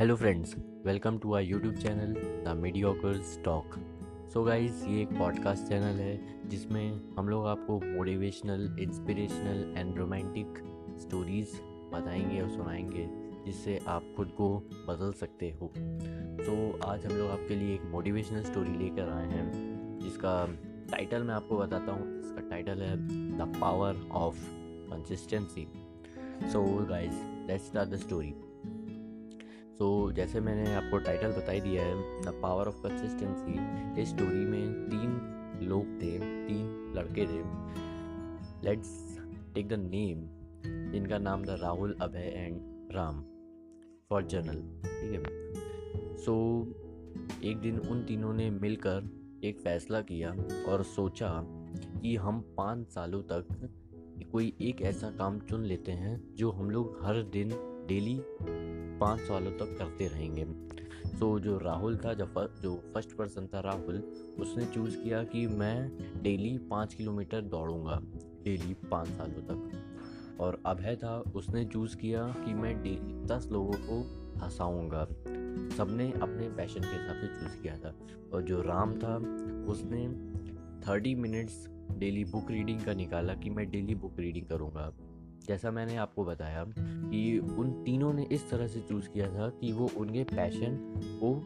Hello friends welcome to our YouTube channel the mediocres talk so guys ये एक podcast channel है जिसमें हम लोग आपको motivational inspirational and romantic stories बताएँगे और सुनाएँगे जिससे आप खुद को बदल सकते हो। So, आज हम लोग आपके लिए एक मोटिवेशनल स्टोरी लेकर आए हैं जिसका टाइटल मैं आपको बताता हूँ। इसका टाइटल है the power of consistency so guys let's start the story so, जैसे मैंने आपको टाइटल बता ही दिया है द पावर ऑफ़ कंसिस्टेंसी इस स्टोरी में तीन लोग थे तीन लड़के थे। लेट्स टेक द नेम जिनका नाम था Rahul Abhay and Ram for journal ठीक है? सो एक दिन उन तीनों ने मिलकर एक फ़ैसला किया और सोचा कि हम पाँच सालों तक कोई एक ऐसा काम चुन लेते हैं जो हम लोग हर दिन डेली पाँच सालों तक करते रहेंगे। सो so, जो राहुल था जो जो फ़र्स्ट पर्सन था राहुल उसने चूज़ किया कि मैं डेली पाँच किलोमीटर दौड़ूँगा डेली पाँच सालों तक। और अभय था उसने चूज़ किया कि मैं डेली दस लोगों को हंसाऊँगा। सबने अपने पैशन के हिसाब से चूज़ किया था। और जो राम था उसने thirty minutes daily book reading का निकाला कि मैं डेली बुक रीडिंग करूँगा। जैसा मैंने आपको बताया कि उन तीनों ने इस तरह से चूज़ किया था कि वो उनके पैशन को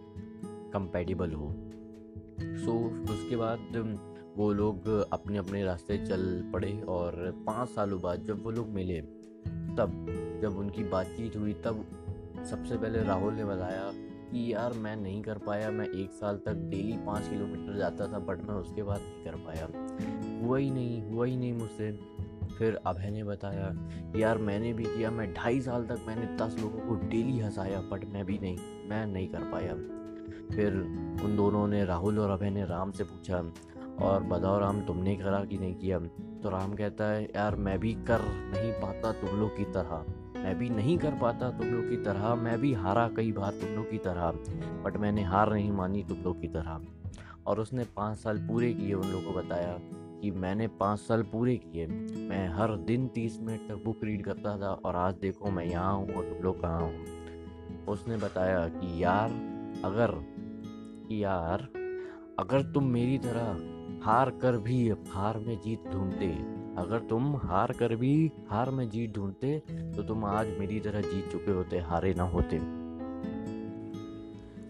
कंपेटिबल हो। सो so, उसके बाद वो लोग अपने अपने रास्ते चल पड़े और पाँच सालों बाद जब वो लोग मिले तब जब उनकी बातचीत हुई तब सबसे पहले राहुल ने बताया कि यार मैं नहीं कर पाया मैं एक साल तक डेली पाँच किलोमीटर जाता था बट मैं उसके बाद नहीं कर पाया। हुआ ही नहीं हुआ ही नहीं मुझसे। फिर अभय ने बताया, यार, मैंने भी किया, मैं ढाई साल तक मैंने दस लोगों को डेली हंसाया बट मैं भी नहीं, मैं नहीं कर पाया। फिर उन दोनों ने, राहुल और अभय ने राम से पूछा, और बताओ राम, तुमने करा कि नहीं किया? तो राम कहता है, यार, मैं भी कर नहीं पाता तुम लोग की तरह। मैं भी नहीं कर पाता तुम लोग की तरह, मैं भी हारा कई बार तुम लोग की तरह बट मैंने हार नहीं मानी तुम लोग की तरह। और उसने पाँच साल पूरे किए, उन लोगों को बताया। कि मैंने पाँच साल पूरे किए। मैं हर दिन तीस मिनट तक बुक रीड करता था और आज देखो मैं यहाँ हूँ और तुम लोग कहाँ हूँ। उसने बताया कि यार, अगर यार, अगर तुम मेरी तरह हार कर भी हार में जीत ढूंढते, अगर तुम हार कर भी हार में जीत ढूंढते तो तुम आज मेरी तरह जीत चुके होते, हारे ना होते।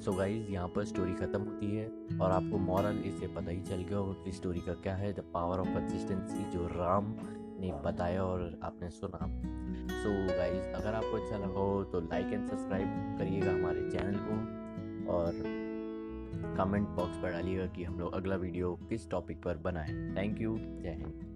सो गाइज़ यहाँ पर स्टोरी ख़त्म होती है और आपको मॉरल इससे पता ही चल गया होगा कि स्टोरी का क्या है द पावर ऑफ़ कंसिस्टेंसी जो राम ने बताया और आपने सुना। सो so गाइज़ अगर आपको अच्छा लगा हो तो लाइक एंड सब्सक्राइब करिएगा हमारे चैनल को और कमेंट बॉक्स पर डालिएगा कि हम लोग अगला वीडियो किस टॉपिक पर बनाएँ। थैंक यू जय हिंद।